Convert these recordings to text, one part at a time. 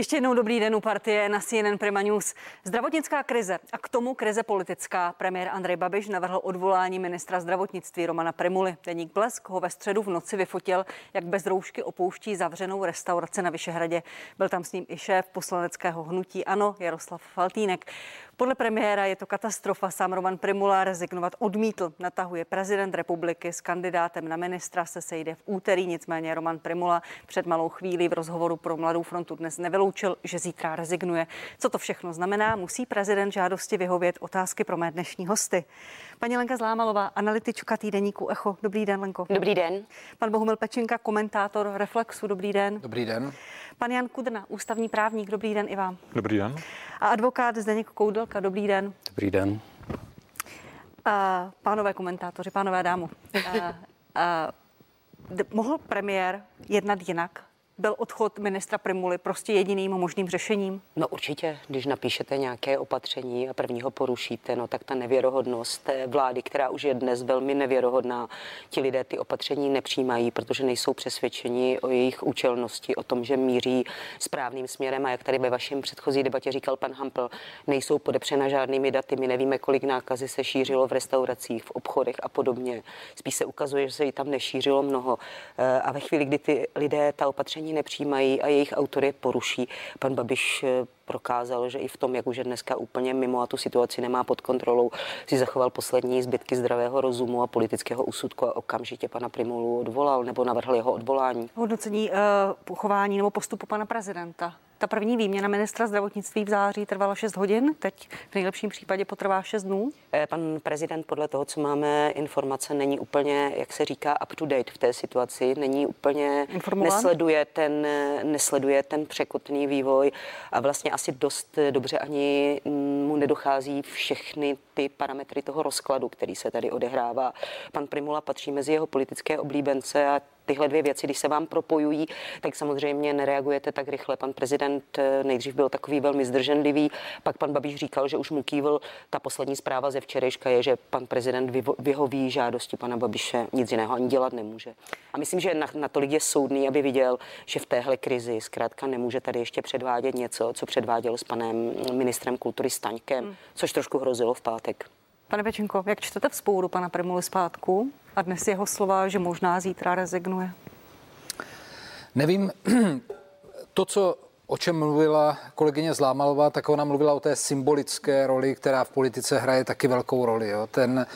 Ještě jednou dobrý den u partie na CNN Prima News. Zdravotnická krize a k tomu krize politická. Premiér Andrej Babiš navrhl odvolání ministra zdravotnictví Romana Primuly. Deník Blesk ho ve středu v noci vyfotil, jak bez roušky opouští zavřenou restauraci na Vyšehradě. Byl tam s ním i šéf poslaneckého hnutí Ano Jaroslav Faltýnek. Podle premiéra je to katastrofa. Sám Roman Primula rezignovat odmítl. Natahuje prezident republiky s kandidátem na ministra se sejde v úterý. Nicméně Roman Primula před malou chvílí v rozhovoru pro Mladou frontu dnes nevyloučil, že zítra rezignuje. Co to všechno znamená? Musí prezident žádosti vyhovět otázky pro mé dnešní hosty. Paní Lenka Zlámalová, analytička týdeníku Echo. Dobrý den, Lenko. Dobrý den. Pan Bohumil Pečinka, komentátor Reflexu. Dobrý den. Dobrý den. Pan Jan Kudrna, ústavní právník. Dobrý den i vám. Dobrý den. A advokát Zdeněk Koudelka. Dobrý den. Dobrý den. A pánové komentátoři, pánové dámu. A, a, mohl premiér jednat jinak? Byl odchod ministra Primuly prostě jediným možným řešením? No určitě, když napíšete nějaké opatření a prvního porušíte, no tak ta nevěrohodnost té vlády, která už je dnes velmi nevěrohodná, ti lidé ty opatření nepřijímají, protože nejsou přesvědčeni o jejich účelnosti, o tom, že míří správným směrem a jak tady ve vašem předchozí debatě říkal pan Hampel, nejsou podepřena žádnými daty, my nevíme, kolik nákazy se šířilo v restauracích, v obchodech a podobně. Spíš se ukazuje, že se jí tam nešířilo mnoho. Eh, a ve chvíli, kdy ty lidé ta opatření ani nepřijímají a jejich autory poruší. Pan Babiš eh, prokázal, že i v tom, jak už je dneska úplně mimo a tu situaci nemá pod kontrolou, si zachoval poslední zbytky zdravého rozumu a politického úsudku a okamžitě pana Primulu odvolal nebo navrhl jeho odvolání. Hodnocení uh, pochování nebo postupu pana prezidenta. Ta první výměna ministra zdravotnictví v září trvala 6 hodin, teď v nejlepším případě potrvá 6 dnů. Eh, pan prezident podle toho, co máme informace, není úplně, jak se říká, up to date v té situaci, není úplně, nesleduje ten, nesleduje ten překotný vývoj a vlastně asi dost dobře ani mu nedochází všechny ty parametry toho rozkladu, který se tady odehrává. Pan Primula patří mezi jeho politické oblíbence a tyhle dvě věci, když se vám propojují, tak samozřejmě nereagujete tak rychle. Pan prezident eh, nejdřív byl takový velmi zdrženlivý, pak pan Babiš říkal, že už mu kývil. Ta poslední zpráva ze včerejška je, že pan prezident vyhoví žádosti pana Babiše, nic jiného ani dělat nemůže. A myslím, že na, natolik je soudný, aby viděl, že v téhle krizi zkrátka nemůže tady ještě předvádět něco, co předváděl s panem ministrem kultury Staňkem, hmm. což trošku hrozilo v pátek. Pane Pečenko, jak čtete v spouru pana Primuly zpátku a dnes jeho slova, že možná zítra rezignuje? Nevím, to, co o čem mluvila kolegyně Zlámalová, tak ona mluvila o té symbolické roli, která v politice hraje taky velkou roli. Jo. Ten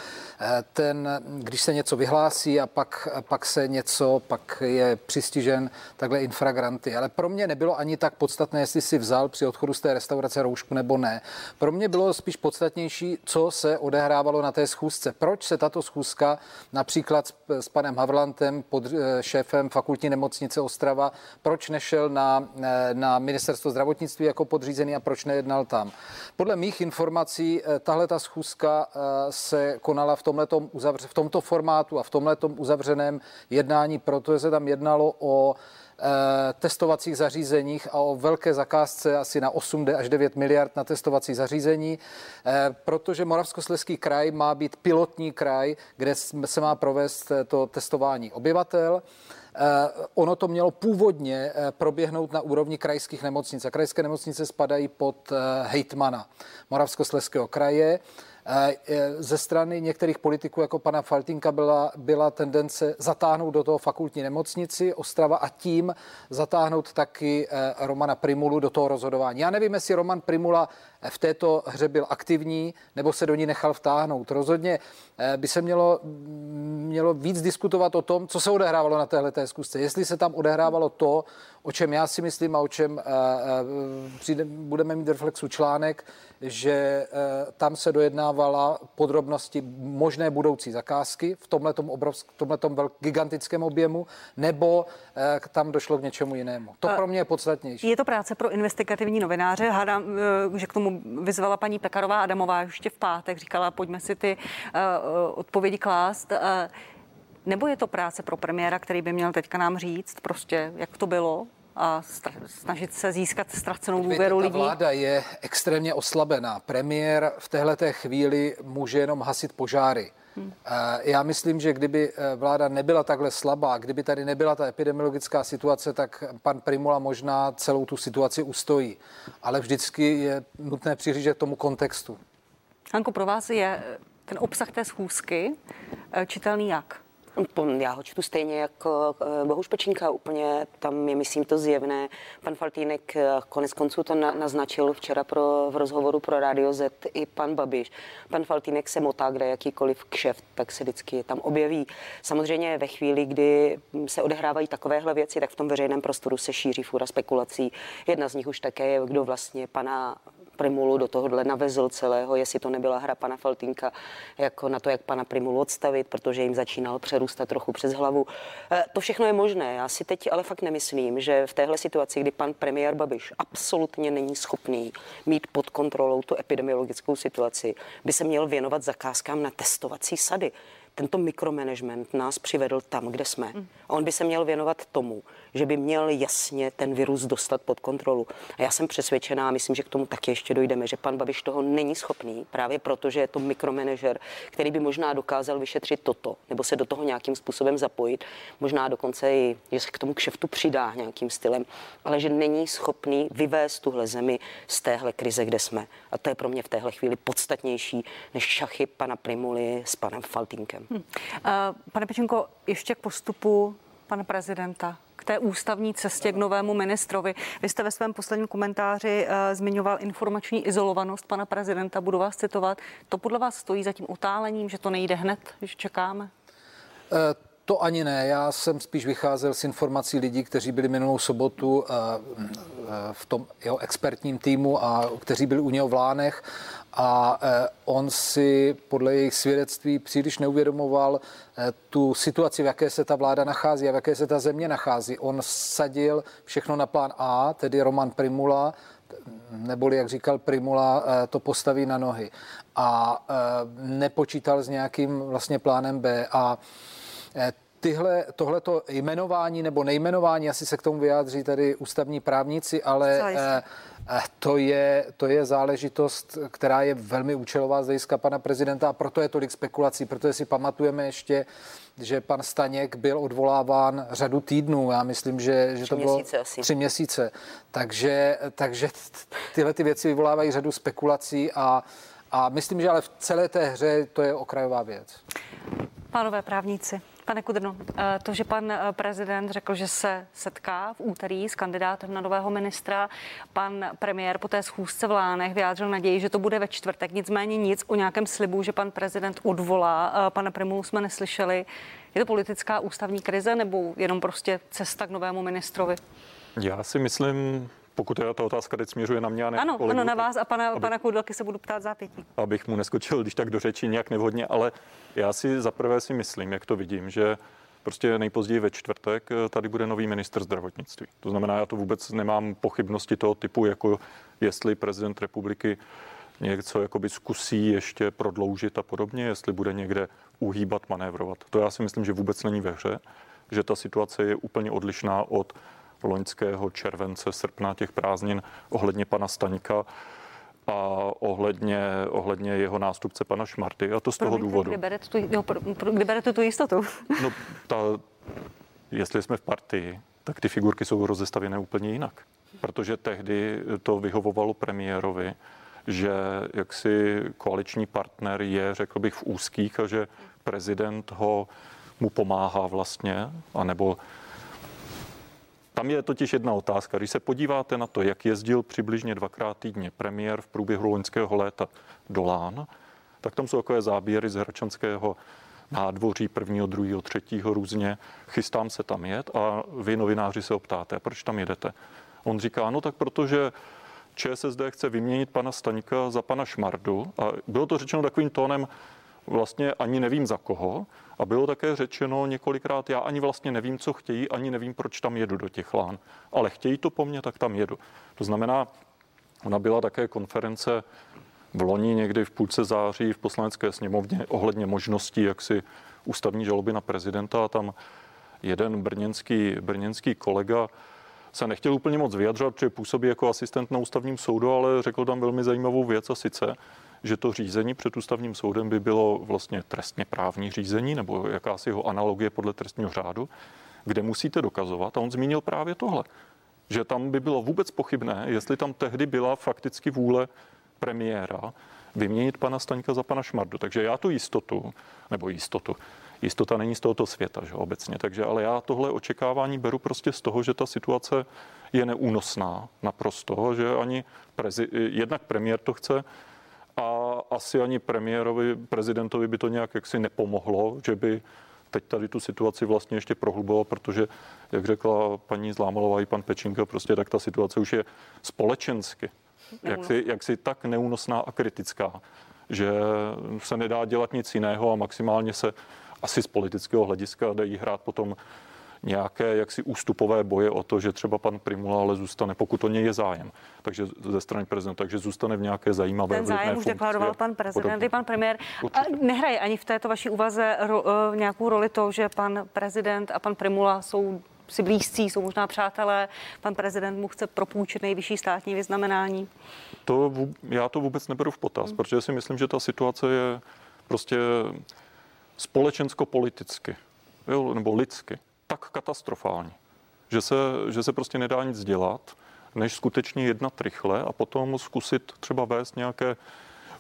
Eh, ten, když se něco vyhlásí a pak, pak se něco, pak je přistižen takhle infragranty. Ale pro mě nebylo ani tak podstatné, jestli si vzal při odchodu z té restaurace roušku nebo ne. Pro mě bylo spíš podstatnější, co se odehrávalo na té schůzce. Proč se tato schůzka například s, s panem Havlantem, pod eh, šéfem fakultní nemocnice Ostrava, proč nešel na, eh, na ministerstvo zdravotnictví jako podřízený a proč nejednal tam? Podle mých informací tahle ta schůzka se konala v tomhletom uzavře, v tomto formátu a v tomhletom uzavřeném jednání, protože se tam jednalo o e, testovacích zařízeních a o velké zakázce asi na 8 až 9 miliard na testovací zařízení, protože Moravskoslezský kraj má být pilotní kraj, kde se má provést to testování obyvatel. Uh, ono to mělo původně uh, proběhnout na úrovni krajských nemocnic. A krajské nemocnice spadají pod uh, hejtmana Moravskoslezského kraje. E, ze strany některých politiků, jako pana Faltinka, byla, byla tendence zatáhnout do toho fakultní nemocnici Ostrava a tím zatáhnout taky e, Romana Primulu do toho rozhodování. Já nevím, jestli Roman Primula v této hře byl aktivní nebo se do ní nechal vtáhnout. Rozhodně e, by se mělo, mělo víc diskutovat o tom, co se odehrávalo na téhle zkusce. Jestli se tam odehrávalo to, o čem já si myslím a o čem přijde, budeme mít reflexu článek, že tam se dojedná projednávala podrobnosti možné budoucí zakázky v tomhletom, obrovsk, tomhletom velk, gigantickém objemu, nebo eh, tam došlo k něčemu jinému. To pro mě je podstatnější. Je to práce pro investigativní novináře. Hádám, eh, že k tomu vyzvala paní Pekarová Adamová ještě v pátek. Říkala, pojďme si ty uh, odpovědi klást. Uh, nebo je to práce pro premiéra, který by měl teďka nám říct prostě, jak to bylo, a snažit se získat ztracenou důvěru lidí. Vláda je extrémně oslabená. Premiér v téhle chvíli může jenom hasit požáry. Hmm. Já myslím, že kdyby eh, vláda nebyla takhle slabá, kdyby tady nebyla ta epidemiologická situace, tak pan Primula možná celou tu situaci ustojí. Ale vždycky je nutné přihlížet tomu kontextu. Hanko, pro vás je ten obsah té schůzky eh, čitelný jak? Já ho čtu stejně jako eh, Bohuš Pečínka, úplně tam je, myslím, to zjevné. Pan Faltýnek eh, konec konců to naznačil včera pro, v rozhovoru pro Radio Z i pan Babiš. Pan Faltýnek se motá, kde jakýkoliv kšeft, tak se vždycky tam objeví. Samozřejmě ve chvíli, kdy se odehrávají takovéhle věci, tak v tom veřejném prostoru se šíří fůra spekulací. Jedna z nich už také je, kdo vlastně pana Primulu do tohohle navezl celého, jestli to nebyla hra pana Faltinka jako na to, jak pana Primulu odstavit, protože jim začínal přerůstat trochu přes hlavu. Eh, to všechno je možné. Já si teď ale fakt nemyslím, že v téhle situaci, kdy pan premiér Babiš absolutně není schopný mít pod kontrolou tu epidemiologickou situaci, by se měl věnovat zakázkám na testovací sady tento mikromanagement nás přivedl tam, kde jsme. A on by se měl věnovat tomu, že by měl jasně ten virus dostat pod kontrolu. A já jsem přesvědčená, myslím, že k tomu taky ještě dojdeme, že pan Babiš toho není schopný, právě proto, že je to mikromanager, který by možná dokázal vyšetřit toto, nebo se do toho nějakým způsobem zapojit, možná dokonce i, že se k tomu kšeftu přidá nějakým stylem, ale že není schopný vyvést tuhle zemi z téhle krize, kde jsme. A to je pro mě v téhle chvíli podstatnější než šachy pana Primuly s panem Faltinkem. Hmm. Pane Pečenko, ještě k postupu pana prezidenta k té ústavní cestě k novému ministrovi. Vy jste ve svém posledním komentáři uh, zmiňoval informační izolovanost pana prezidenta. Budu vás citovat. To podle vás stojí za tím utálením, že to nejde hned, když čekáme? Uh, to ani ne. Já jsem spíš vycházel z informací lidí, kteří byli minulou sobotu v tom jeho expertním týmu a kteří byli u něho v Lánech a eh, on si podle jejich svědectví příliš neuvědomoval eh, tu situaci, v jaké se ta vláda nachází a v jaké se ta země nachází. On sadil všechno na plán A, tedy Roman Primula, neboli, jak říkal Primula, to postaví na nohy. A nepočítal s nějakým vlastně plánem B. A Eh, tyhle, tohleto jmenování nebo nejmenování, asi se k tomu vyjádří tady ústavní právníci, ale eh, eh, to je, to je záležitost, která je velmi účelová z hlediska pana prezidenta a proto je tolik spekulací, protože si pamatujeme ještě, že pan Staněk byl odvoláván řadu týdnů. Já myslím, že, že to bylo asi. tři měsíce. Takže, takže tyhle ty věci vyvolávají řadu spekulací a, a myslím, že ale v celé té hře to je okrajová věc. Pánové právníci, Pane Kudrno, eh, to, že pan eh, prezident řekl, že se setká v úterý s kandidátem na nového ministra, pan premiér po té schůzce v Lánech vyjádřil naději, že to bude ve čtvrtek. Nicméně nic o nějakém slibu, že pan prezident odvolá. Eh, pana Primulu jsme neslyšeli. Je to politická ústavní krize nebo jenom prostě cesta k novému ministrovi? Já si myslím, pokud je ta otázka teď směřuje na mě a ne ano, kolegu, ano, na vás a pana, aby, pana Koudelky se budu ptát zápětí. Abych mu neskočil, když tak do řeči nějak nevhodně, ale já si zaprvé si myslím, jak to vidím, že prostě nejpozději ve čtvrtek eh, tady bude nový minister zdravotnictví. To znamená, já to vůbec nemám pochybnosti toho typu, jako jestli prezident republiky něco jakoby zkusí ještě prodloužit a podobně, jestli bude někde uhýbat, manévrovat. To já si myslím, že vůbec není ve hře, že ta situace je úplně odlišná od loňského července, srpna těch prázdnin ohledně pana Staňka a ohledně, ohledně jeho nástupce pana Šmarty a to z toho důvodu. Kdy berete tu, jo, kdy berete tu jistotu? No, ta, jestli jsme v partii, tak ty figurky jsou rozestavěné úplně jinak. Protože tehdy to vyhovovalo premiérovi, že jaksi koaliční partner je, řekl bych, v úzkých a že prezident ho mu pomáhá vlastně, anebo tam je totiž jedna otázka. Když se podíváte na to, jak jezdil přibližně dvakrát týdně premiér v průběhu loňského léta do Lán, tak tam jsou takové záběry z Hračanského nádvoří prvního, druhého, třetího různě. Chystám se tam jet a vy novináři se optáte, proč tam jedete. On říká, no tak protože ČSSD chce vyměnit pana Staňka za pana Šmardu a bylo to řečeno takovým tónem, vlastně ani nevím za koho. A bylo také řečeno několikrát, já ani vlastně nevím, co chtějí, ani nevím, proč tam jedu do těch lán. Ale chtějí to po mně, tak tam jedu. To znamená, ona byla také konference v loni někdy v půlce září v poslanecké sněmovně ohledně možností jaksi ústavní žaloby na prezidenta a tam jeden brněnský, brněnský kolega se nechtěl úplně moc vyjadřovat, protože působí jako asistent na ústavním soudu, ale řekl tam velmi zajímavou věc a sice, že to řízení před ústavním soudem by bylo vlastně trestně právní řízení nebo jakási jeho analogie podle trestního řádu, kde musíte dokazovat, a on zmínil právě tohle, že tam by bylo vůbec pochybné, jestli tam tehdy byla fakticky vůle premiéra vyměnit pana Staňka za pana Šmardu. Takže já tu jistotu, nebo jistotu, jistota není z tohoto světa, že obecně. Takže ale já tohle očekávání beru prostě z toho, že ta situace je neúnosná naprosto, že ani prezi, jednak premiér to chce a asi ani premiérovi, prezidentovi by to nějak jaksi nepomohlo, že by teď tady tu situaci vlastně ještě prohluboval, protože, jak řekla paní Zlámalová i pan Pečinka, prostě tak ta situace už je společensky jaksi, jaksi tak neúnosná a kritická, že se nedá dělat nic jiného a maximálně se asi z politického hlediska dají hrát potom nějaké jaksi ústupové boje o to, že třeba pan Primula ale zůstane, pokud o něj je zájem, takže ze strany prezidenta, takže zůstane v nějaké zajímavé Ten zájem už deklaroval pan prezident i pan premiér. A nehraje ani v této vaší úvaze ro, uh, nějakou roli to, že pan prezident a pan Primula jsou si blízcí, jsou možná přátelé. Pan prezident mu chce propůjčit nejvyšší státní vyznamenání. To, já to vůbec neberu v potaz, hmm. protože si myslím, že ta situace je prostě společensko-politicky jo, nebo lidsky tak katastrofální, že se, že se prostě nedá nic dělat, než skutečně jednat rychle a potom zkusit třeba vést nějaké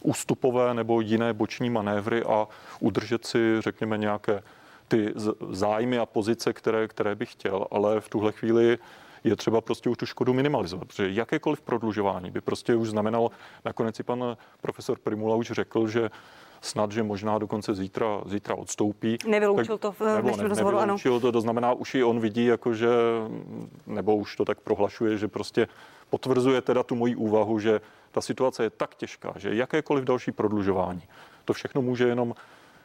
ústupové nebo jiné boční manévry a udržet si, řekněme, nějaké ty zájmy a pozice, které, které bych chtěl, ale v tuhle chvíli je třeba prostě už tu škodu minimalizovat, protože jakékoliv prodlužování by prostě už znamenalo, nakonec i pan profesor Primula už řekl, že snad, že možná dokonce zítra, zítra odstoupí. Nevyloučil tak, to v dnešním rozhovoru, ano. to, to znamená, už i on vidí, jako že, nebo už to tak prohlašuje, že prostě potvrzuje teda tu moji úvahu, že ta situace je tak těžká, že jakékoliv další prodlužování, to všechno může jenom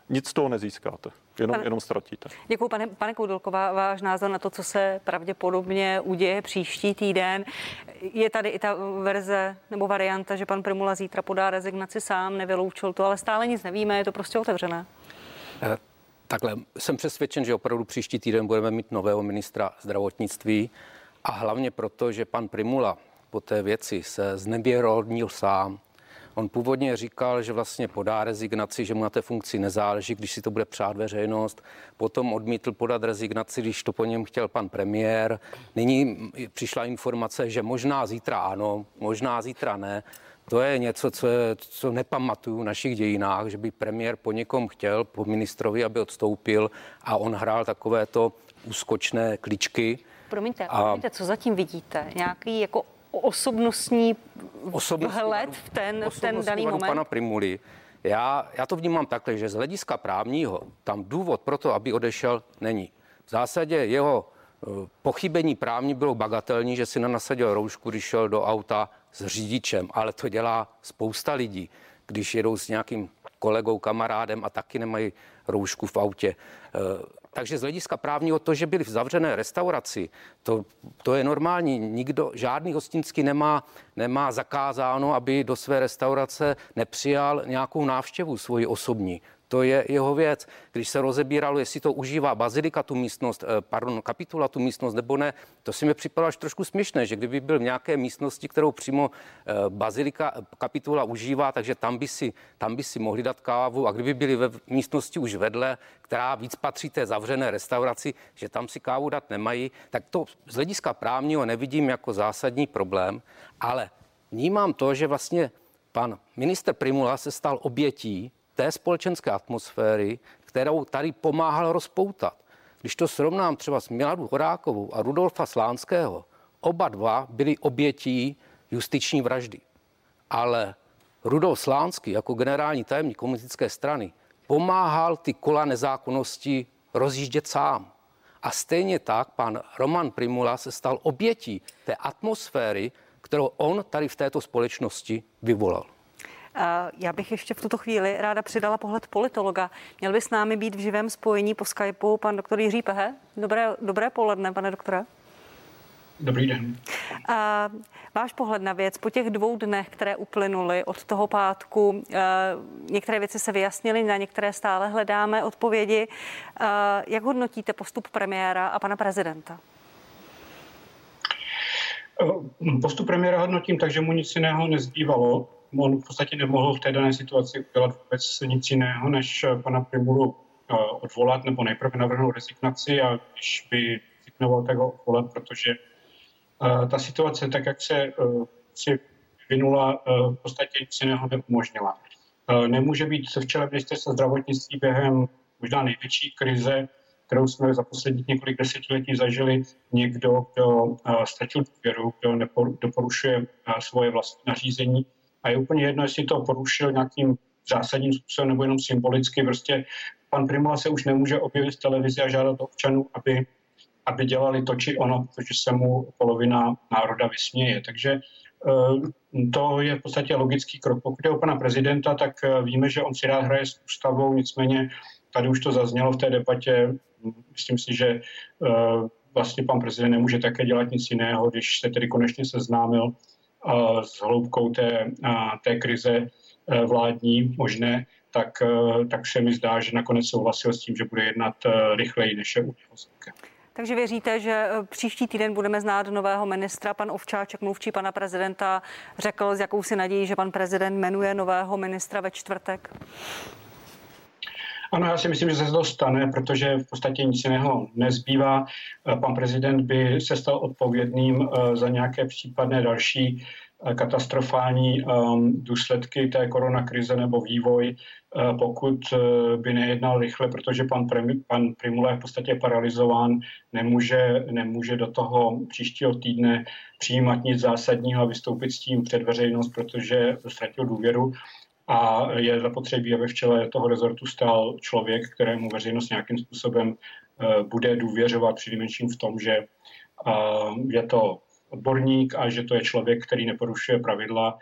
nic z toho nezískáte, jenom, pane, jenom ztratíte. Děkuji, pane, pane Koudelková, váš názor na to, co se pravděpodobně uděje příští týden. Je tady i ta verze nebo varianta, že pan Primula zítra podá rezignaci sám, nevyloučil to, ale stále nic nevíme, je to prostě otevřené. Eh, takhle, jsem přesvědčen, že opravdu příští týden budeme mít nového ministra zdravotnictví a hlavně proto, že pan Primula po té věci se znevěrodnil sám On původně říkal, že vlastně podá rezignaci, že mu na té funkci nezáleží, když si to bude přát veřejnost. Potom odmítl podat rezignaci, když to po něm chtěl pan premiér. Nyní přišla informace, že možná zítra ano, možná zítra ne. To je něco, co, je, co nepamatuju v našich dějinách, že by premiér po někom chtěl, po ministrovi, aby odstoupil a on hrál takovéto úskočné kličky. Promiňte, a... promiňte, co zatím vidíte? Nějaký jako osobnostní osobnostní vhled v ten, v ten daný moment? pana Primuli. Já, já to vnímám takhle, že z hlediska právního tam důvod pro to, aby odešel, není. V zásadě jeho eh, pochybení právní bylo bagatelní, že si nenasadil roušku, když šel do auta s řidičem, ale to dělá spousta lidí, když jedou s nějakým kolegou, kamarádem a taky nemají roušku v autě. Takže z hlediska právního to, že byli v zavřené restauraci, to, to je normální. Nikdo, žádný hostinský nemá, nemá zakázáno, aby do své restaurace nepřijal nějakou návštěvu svoji osobní. To je jeho věc. Když se rozebíralo, jestli to užívá bazilika tu místnost, eh, pardon, kapitula tu místnost nebo ne, to si mi připadalo až trošku směšné, že kdyby byl v nějaké místnosti, kterou přímo eh, bazilika eh, kapitula užívá, takže tam by, si, tam by si mohli dát kávu a kdyby byli ve místnosti už vedle, která víc patří té zavřené restauraci, že tam si kávu dát nemají, tak to z hlediska právního nevidím jako zásadní problém, ale vnímám to, že vlastně pan minister Primula se stal obětí té společenské atmosféry, kterou tady pomáhal rozpoutat. Když to srovnám třeba s Miladu Horákovou a Rudolfa Slánského, oba dva byli obětí justiční vraždy. Ale Rudolf Slánský jako generální tajemník komunistické strany pomáhal ty kola nezákonnosti rozjíždět sám. A stejně tak pan Roman Primula se stal obětí té atmosféry, kterou on tady v této společnosti vyvolal. Já bych ještě v tuto chvíli ráda přidala pohled politologa. Měl by s námi být v živém spojení po Skypeu pan doktor Jiří Pehe. Dobré, dobré poledne, pane doktore. Dobrý den. A váš pohled na věc po těch dvou dnech, které uplynuly od toho pátku, některé věci se vyjasnily, na některé stále hledáme odpovědi. Jak hodnotíte postup premiéra a pana prezidenta? Postup premiéra hodnotím tak, že mu nic jiného nezbývalo, on v podstatě nemohl v té dané situaci udělat vůbec nic jiného, než pana Primulu odvolat nebo nejprve navrhnout rezignaci a když by rezignoval, tak ho odvolat, protože ta situace, tak jak se si vynula, v podstatě nic jiného neumožnila. Nemůže být v čele ministerstva zdravotnictví během možná největší krize, kterou jsme za posledních několik desetiletí zažili, někdo, kdo ztratil důvěru, kdo doporušuje svoje vlastní nařízení. A je úplně jedno, jestli to porušil nějakým zásadním způsobem nebo jenom symbolicky. Prostě pan Primula se už nemůže objevit v televizi a žádat občanů, aby, aby dělali to či ono, protože se mu polovina národa vysměje. Takže eh, to je v podstatě logický krok. Pokud je o pana prezidenta, tak eh, víme, že on si rád hraje s ústavou, nicméně tady už to zaznělo v té debatě. Myslím si, že eh, vlastně pan prezident nemůže také dělat nic jiného, když se tedy konečně seznámil s hloubkou té, té krize vládní možné, tak, tak se mi zdá, že nakonec souhlasil s tím, že bude jednat rychleji, než je u něho takže věříte, že příští týden budeme znát nového ministra. Pan Ovčáček, mluvčí pana prezidenta, řekl s jakousi nadějí, že pan prezident jmenuje nového ministra ve čtvrtek? Ano, já si myslím, že se to stane, protože v podstatě nic jiného nezbývá. Eh, pan prezident by se stal odpovědným eh, za nějaké případné další katastrofální um, důsledky té koronakrize nebo vývoj, pokud by nejednal rychle, protože pan, Premi, pan Primula je v podstatě paralizován, nemůže, nemůže do toho příštího týdne přijímat nic zásadního a vystoupit s tím před veřejnost, protože ztratil důvěru a je zapotřebí, aby v čele toho rezortu stál člověk, kterému veřejnost nějakým způsobem uh, bude důvěřovat, přinejmenším v tom, že je to odborník a že to je člověk, který neporušuje pravidla,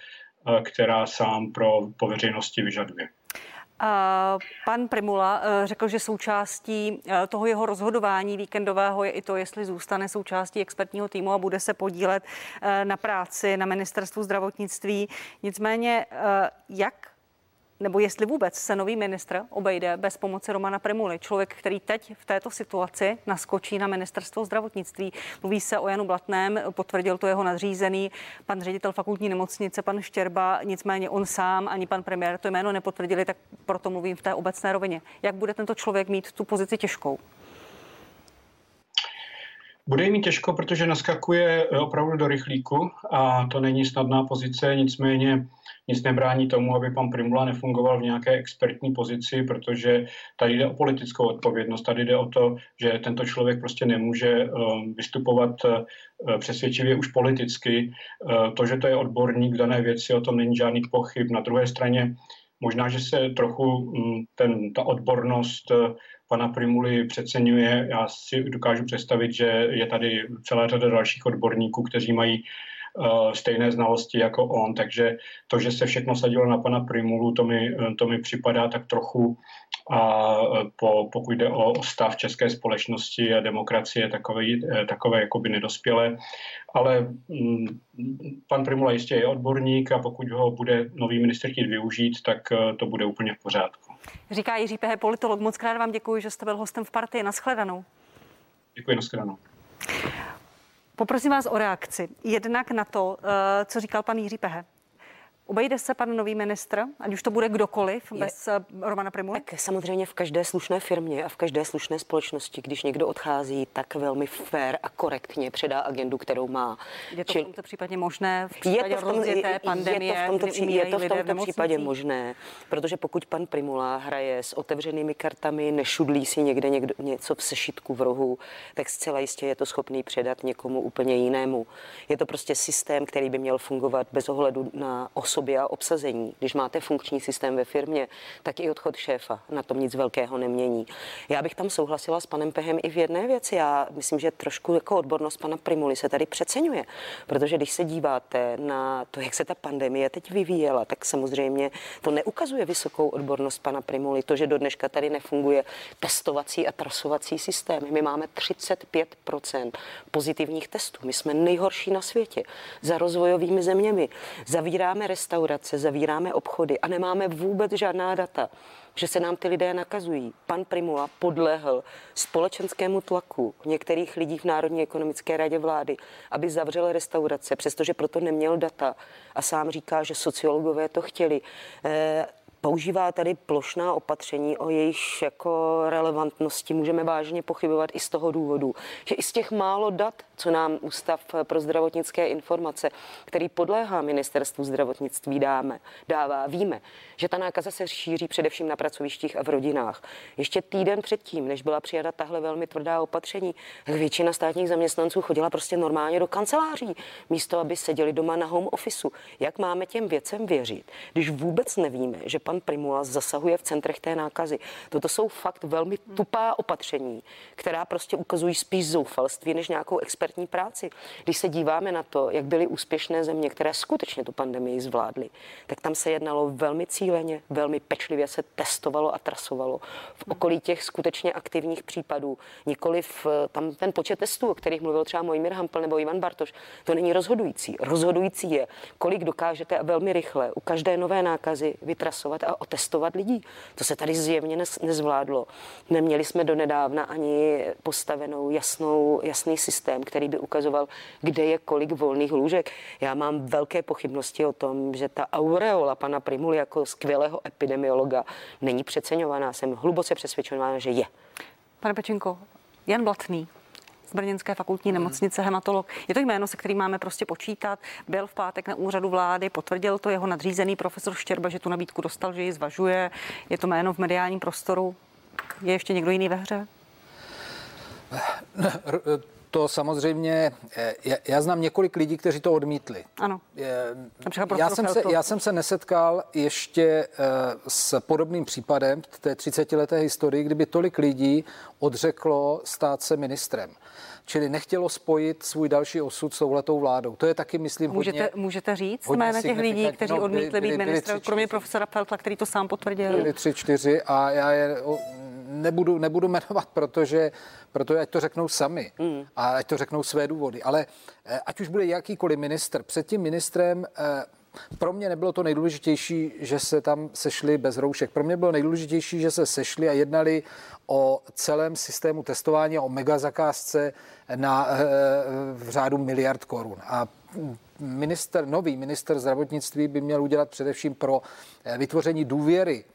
eh, která sám pro poveřejnosti vyžaduje. Pan Primula eh, řekl, že součástí eh, toho jeho rozhodování víkendového je i to, jestli zůstane součástí expertního týmu a bude se podílet na práci na ministerstvu zdravotnictví. Nicméně, jak nebo jestli vůbec se nový ministr obejde bez pomoci Romana Primuly, člověk, který teď v této situaci naskočí na ministerstvo zdravotnictví. Mluví se o Janu Blatném, potvrdil to jeho nadřízený pan ředitel fakultní nemocnice, pan Štěrba, nicméně on sám ani pan premiér to jméno nepotvrdili, tak proto mluvím v té obecné rovině. Jak bude tento člověk mít tu pozici těžkou? Bude mít těžko, protože naskakuje opravdu do rychlíku a to není snadná pozice, nicméně nic nebrání tomu, aby pan Primula nefungoval v nějaké expertní pozici, protože tady jde o politickou odpovědnost, tady jde o to, že tento člověk prostě nemůže um, vystupovat uh, přesvědčivě už politicky. To, že to je odborník v dané věci, o tom není žádných pochyb. Na druhé straně možná, že se trochu um, ten, ta odbornost pana Primuly přeceňuje. Já si dokážu představit, že je tady celá řada dalších odborníků, kteří mají Eh, stejné znalosti jako on, takže to, že se všechno sadilo na pana Primulu, to mi, to mi připadá tak trochu a po, pokud jde o, o stav české společnosti a demokracie takové, eh, takové jakoby nedospělé. Ale mm, pan Primula jistě je odborník a pokud ho bude nový minister chtít využít, tak eh, to bude úplně v pořádku. Říká Jiří Pehe, politolog. Moc krát vám děkuji, že jste byl hostem v partii. Naschledanou. Děkuji, naschledanou. Poprosím vás o reakci. Jednak na to, eh, co říkal pan Jiří Pehe. Obejde se pan nový ministr, ať už to bude kdokoliv, je, bez eh, Romana Primuly? Tak samozřejmě v každé slušné firmě a v každé slušné společnosti, když někdo odchází, tak velmi fér a korektně předá agendu, kterou má. Je to Či... v tomto případě možné v případě je to v tom, je, pandemie, je to v tomto, pří, je to v tomto případě možné, protože pokud pan Primula hraje s otevřenými kartami, nešudlí si někde někdo, něco v sešitku v rohu, tak zcela jistě je to schopný předat někomu úplně jinému. Je to prostě systém, který by měl fungovat bez ohledu na osobu osobě a obsazení. Když máte funkční systém ve firmě, tak i odchod šéfa na tom nic velkého nemění. Já bych tam souhlasila s panem Pehem i v jedné věci. Já myslím, že trošku jako odbornost pana Primuly se tady přeceňuje, protože když se díváte na to, jak se ta pandemie teď vyvíjela, tak samozřejmě to neukazuje vysokou odbornost pana Primuly. To, že do dneška tady nefunguje testovací a trasovací systém. My máme 35% pozitivních testů. My jsme nejhorší na světě za rozvojovými zeměmi. Zavíráme restaurace restaurace, zavíráme obchody a nemáme vůbec žádná data, že se nám ty lidé nakazují. Pan Primula podlehl společenskému tlaku některých lidí v Národní ekonomické radě vlády, aby zavřel restaurace, přestože proto neměl data a sám říká, že sociologové to chtěli. Používá tady plošná opatření, o jejich jako relevantnosti můžeme vážně pochybovat i z toho důvodu, že i z těch málo dat, co nám Ústav pro zdravotnické informace, který podléhá ministerstvu zdravotnictví dáme, dává, víme, že ta nákaza se šíří především na pracovištích a v rodinách. Ještě týden předtím, než byla přijata tahle velmi tvrdá opatření, většina státních zaměstnanců chodila prostě normálně do kanceláří, místo aby seděli doma na home officeu. Jak máme těm věcem věřit, když vůbec nevíme, že pan Primula zasahuje v centrech té nákazy. Toto jsou fakt velmi tupá opatření, která prostě ukazují spíš zoufalství než nějakou expertní práci. Když se díváme na to, jak byly úspěšné země, které skutečně tu pandemii zvládly, tak tam se jednalo velmi cíleně, velmi pečlivě se testovalo a trasovalo v okolí těch skutečně aktivních případů. Nikoli v, tam ten počet testů, o kterých mluvil třeba Mojmír Hampl nebo Ivan Bartoš, to není rozhodující. Rozhodující je, kolik dokážete velmi rychle u každé nové nákazy vytrasovat otestovat a otestovat lidí. To se tady zjevně nezvládlo. Neměli jsme donedávna ani postavenou jasnou, jasný systém, který by ukazoval, kde je kolik volných lůžek. Já mám velké pochybnosti o tom, že ta aureola pana Primuly jako skvělého epidemiologa není přeceňovaná. Jsem hluboce přesvědčená, že je. Pane Pečenko, Jan Blatný, Brněnské fakultní nemocnice, hematolog. Je to jméno, se kterým máme prostě počítat. Byl v pátek na úřadu vlády, potvrdil to jeho nadřízený profesor Štěrba, že tu nabídku dostal, že ji zvažuje. Je to jméno v mediálním prostoru. Je ještě někdo jiný ve hře? To samozřejmě, eh, já znám několik lidí, kteří to odmítli. Ano. Já jsem, se, já jsem se nesetkal ještě eh, s podobným případem v té 30-leté historii, kdyby tolik lidí odřeklo stát se ministrem čili nechtělo spojit svůj další osud s touhletou vládou. To je taky, myslím, můžete, hodně, můžete říct hodně jména těch lidí, kteří no, odmítli být ministrem, kromě profesora Peltla, který to sám potvrdil? Byli tři, čtyři a já je nebudu, nebudu jmenovat, protože, protože ať to řeknou sami mm. a ať to řeknou své důvody. Ale eh, ať už bude jakýkoliv minister, před tím ministrem eh, pro mě nebylo to nejdůležitější, že se tam sešli bez roušek. Pro mě bylo nejdůležitější, že se sešli a jednali o celém systému testování a o mega zakázce na, eh, v řádu miliard korun. A minister, nový minister zdravotnictví by měl udělat především pro vytvoření důvěry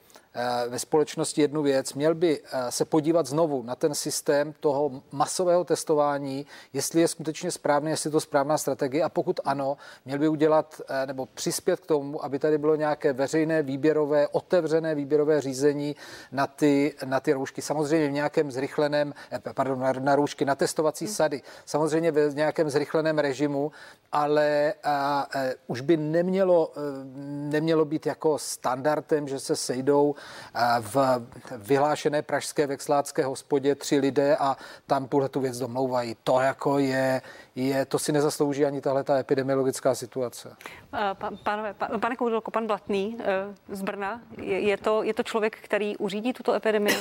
ve společnosti jednu věc. Měl by eh, se podívat znovu na ten systém toho masového testování, jestli je skutečně správný, jestli je to správná strategie a pokud ano, měl by udělat eh, nebo přispět k tomu, aby tady bylo nějaké veřejné výběrové, otevřené výběrové řízení na ty, na ty roušky. Samozřejmě v nějakém zrychleném, pardon, na, na roušky, na testovací hmm. sady. Samozřejmě v nějakém zrychleném režimu, ale a, a, už by nemělo, nemělo být jako standardem, že se sejdou v vyhlášené pražské vexlácké hospodě tři lidé a tam tuhle tu věc domlouvají. To jako je, je, to si nezaslouží ani tahle ta epidemiologická situace. Pánové, pane Koudelko, pan Blatný eh, z Brna, je, je, to, je to člověk, který uřídí tuto epidemii?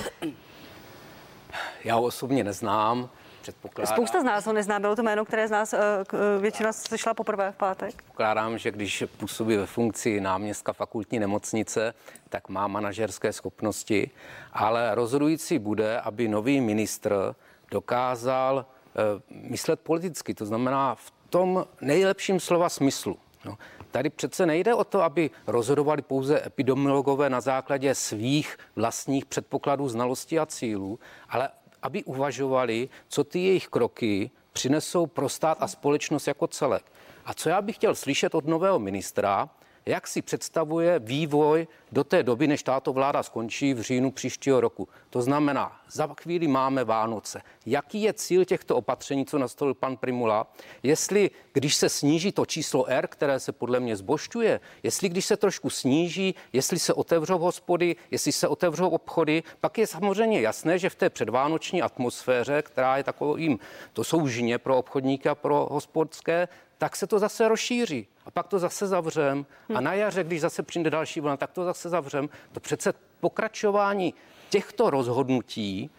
Já ho osobně neznám. Předpokládám. Spousta z nás ho nezná, bylo to jméno, které z nás eh, eh, většina slyšela poprvé v pátek. Pokládám, že když působí ve funkci náměstka fakultní nemocnice, tak má manažerské schopnosti, ale rozhodující bude, aby nový ministr dokázal eh, myslet politicky, to znamená v tom nejlepším slova smyslu. No, tady přece nejde o to, aby rozhodovali pouze epidemiologové na základě svých vlastních předpokladů, znalostí a cílů, ale aby uvažovali, co ty jejich kroky přinesou pro stát a společnost jako celek. A co já bych chtěl slyšet od nového ministra, jak si představuje vývoj do té doby, než táto vláda skončí v říjnu příštího roku. To znamená, za chvíli máme Vánoce. Jaký je cíl těchto opatření, co nastolil pan Primula? Jestli, když se sníží to číslo R, které se podle mě zbošťuje, jestli když se trošku sníží, jestli se otevřou hospody, jestli se otevřou obchody, pak je samozřejmě jasné, že v té předvánoční atmosféře, která je takovým, to jsou žně pro obchodníky a pro hospodské, tak se to zase rozšíří. A pak to zase zavřem. A na jaře, když zase přijde další vlna, tak to zase zavřem. To přece pokračování těchto rozhodnutí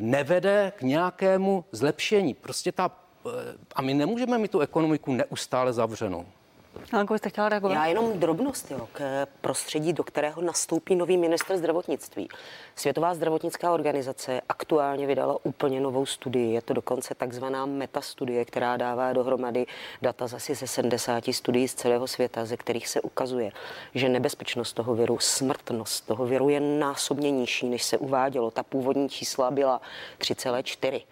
nevede k nějakému zlepšení. Prostě ta, a my nemůžeme mít tu ekonomiku neustále zavřenou. Alenko, jste chtěla reagovat? Já jenom drobnost jo, k prostředí, do kterého nastoupí nový minister zdravotnictví. Světová zdravotnická organizace aktuálně vydala úplně novou studii. Je to dokonce takzvaná metastudie, která dává dohromady data z asi ze 70 studií z celého světa, ze kterých se ukazuje, že nebezpečnost toho viru, smrtnost toho viru je násobně nižší, než se uvádělo. Ta původní čísla byla 3,4.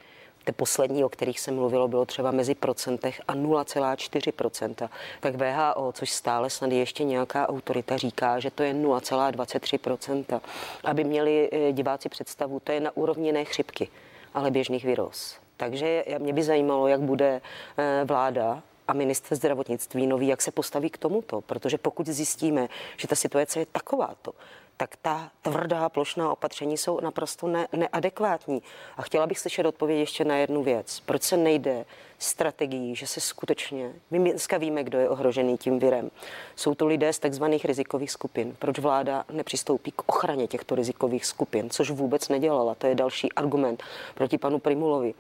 Ty poslední, o kterých se mluvilo, bylo třeba mezi procentech a 0,4%. Tak VHO, což stále snad ještě nějaká autorita říká, že to je 0,23%. Aby měli eh, diváci představu, to je na úrovni ne chřipky, ale běžných virus. Takže mě by zajímalo, jak bude eh, vláda a minister zdravotnictví nový, jak se postaví k tomuto, protože pokud zjistíme, že ta situace je takováto, tak ta tvrdá plošná opatření jsou naprosto ne- neadekvátní. A chtěla bych slyšet odpověď ještě na jednu věc. Proč se nejde strategií, že se skutečně, my dneska víme, kdo je ohrožený tím virem. Jsou to lidé z takzvaných rizikových skupin. Proč vláda nepřistoupí k ochraně těchto rizikových skupin, což vůbec nedělala. To je další argument proti panu Primulovi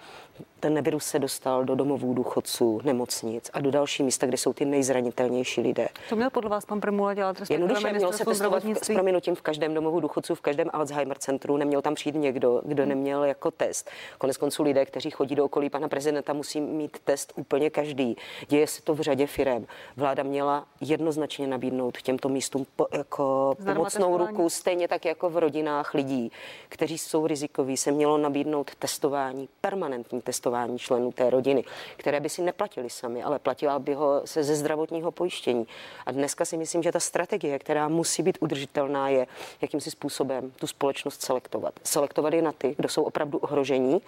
ten virus se dostal do domovů důchodců, nemocnic a do další místa, kde jsou ty nejzranitelnější lidé. Co měl podle vás pan Primula dělat? Jednoduše měl se testovat v, s prominutím v každém domovu důchodců, v každém Alzheimer centru. Neměl tam přijít někdo, kdo neměl jako test. Konec konců lidé, kteří chodí do okolí pana prezidenta, musí mít test úplně každý. Děje se to v řadě firem. Vláda měla jednoznačně nabídnout těmto místům po, jako pomocnou ruku, stejně tak jako v rodinách lidí, kteří jsou rizikoví, se mělo nabídnout testování, permanentní testování členů té rodiny, které by si neplatili sami, ale platila by ho se ze zdravotního pojištění. A dneska si myslím, že ta strategie, která musí být udržitelná, je jakýmsi způsobem tu společnost selektovat. Selektovat je na ty, kdo jsou opravdu ohrožení,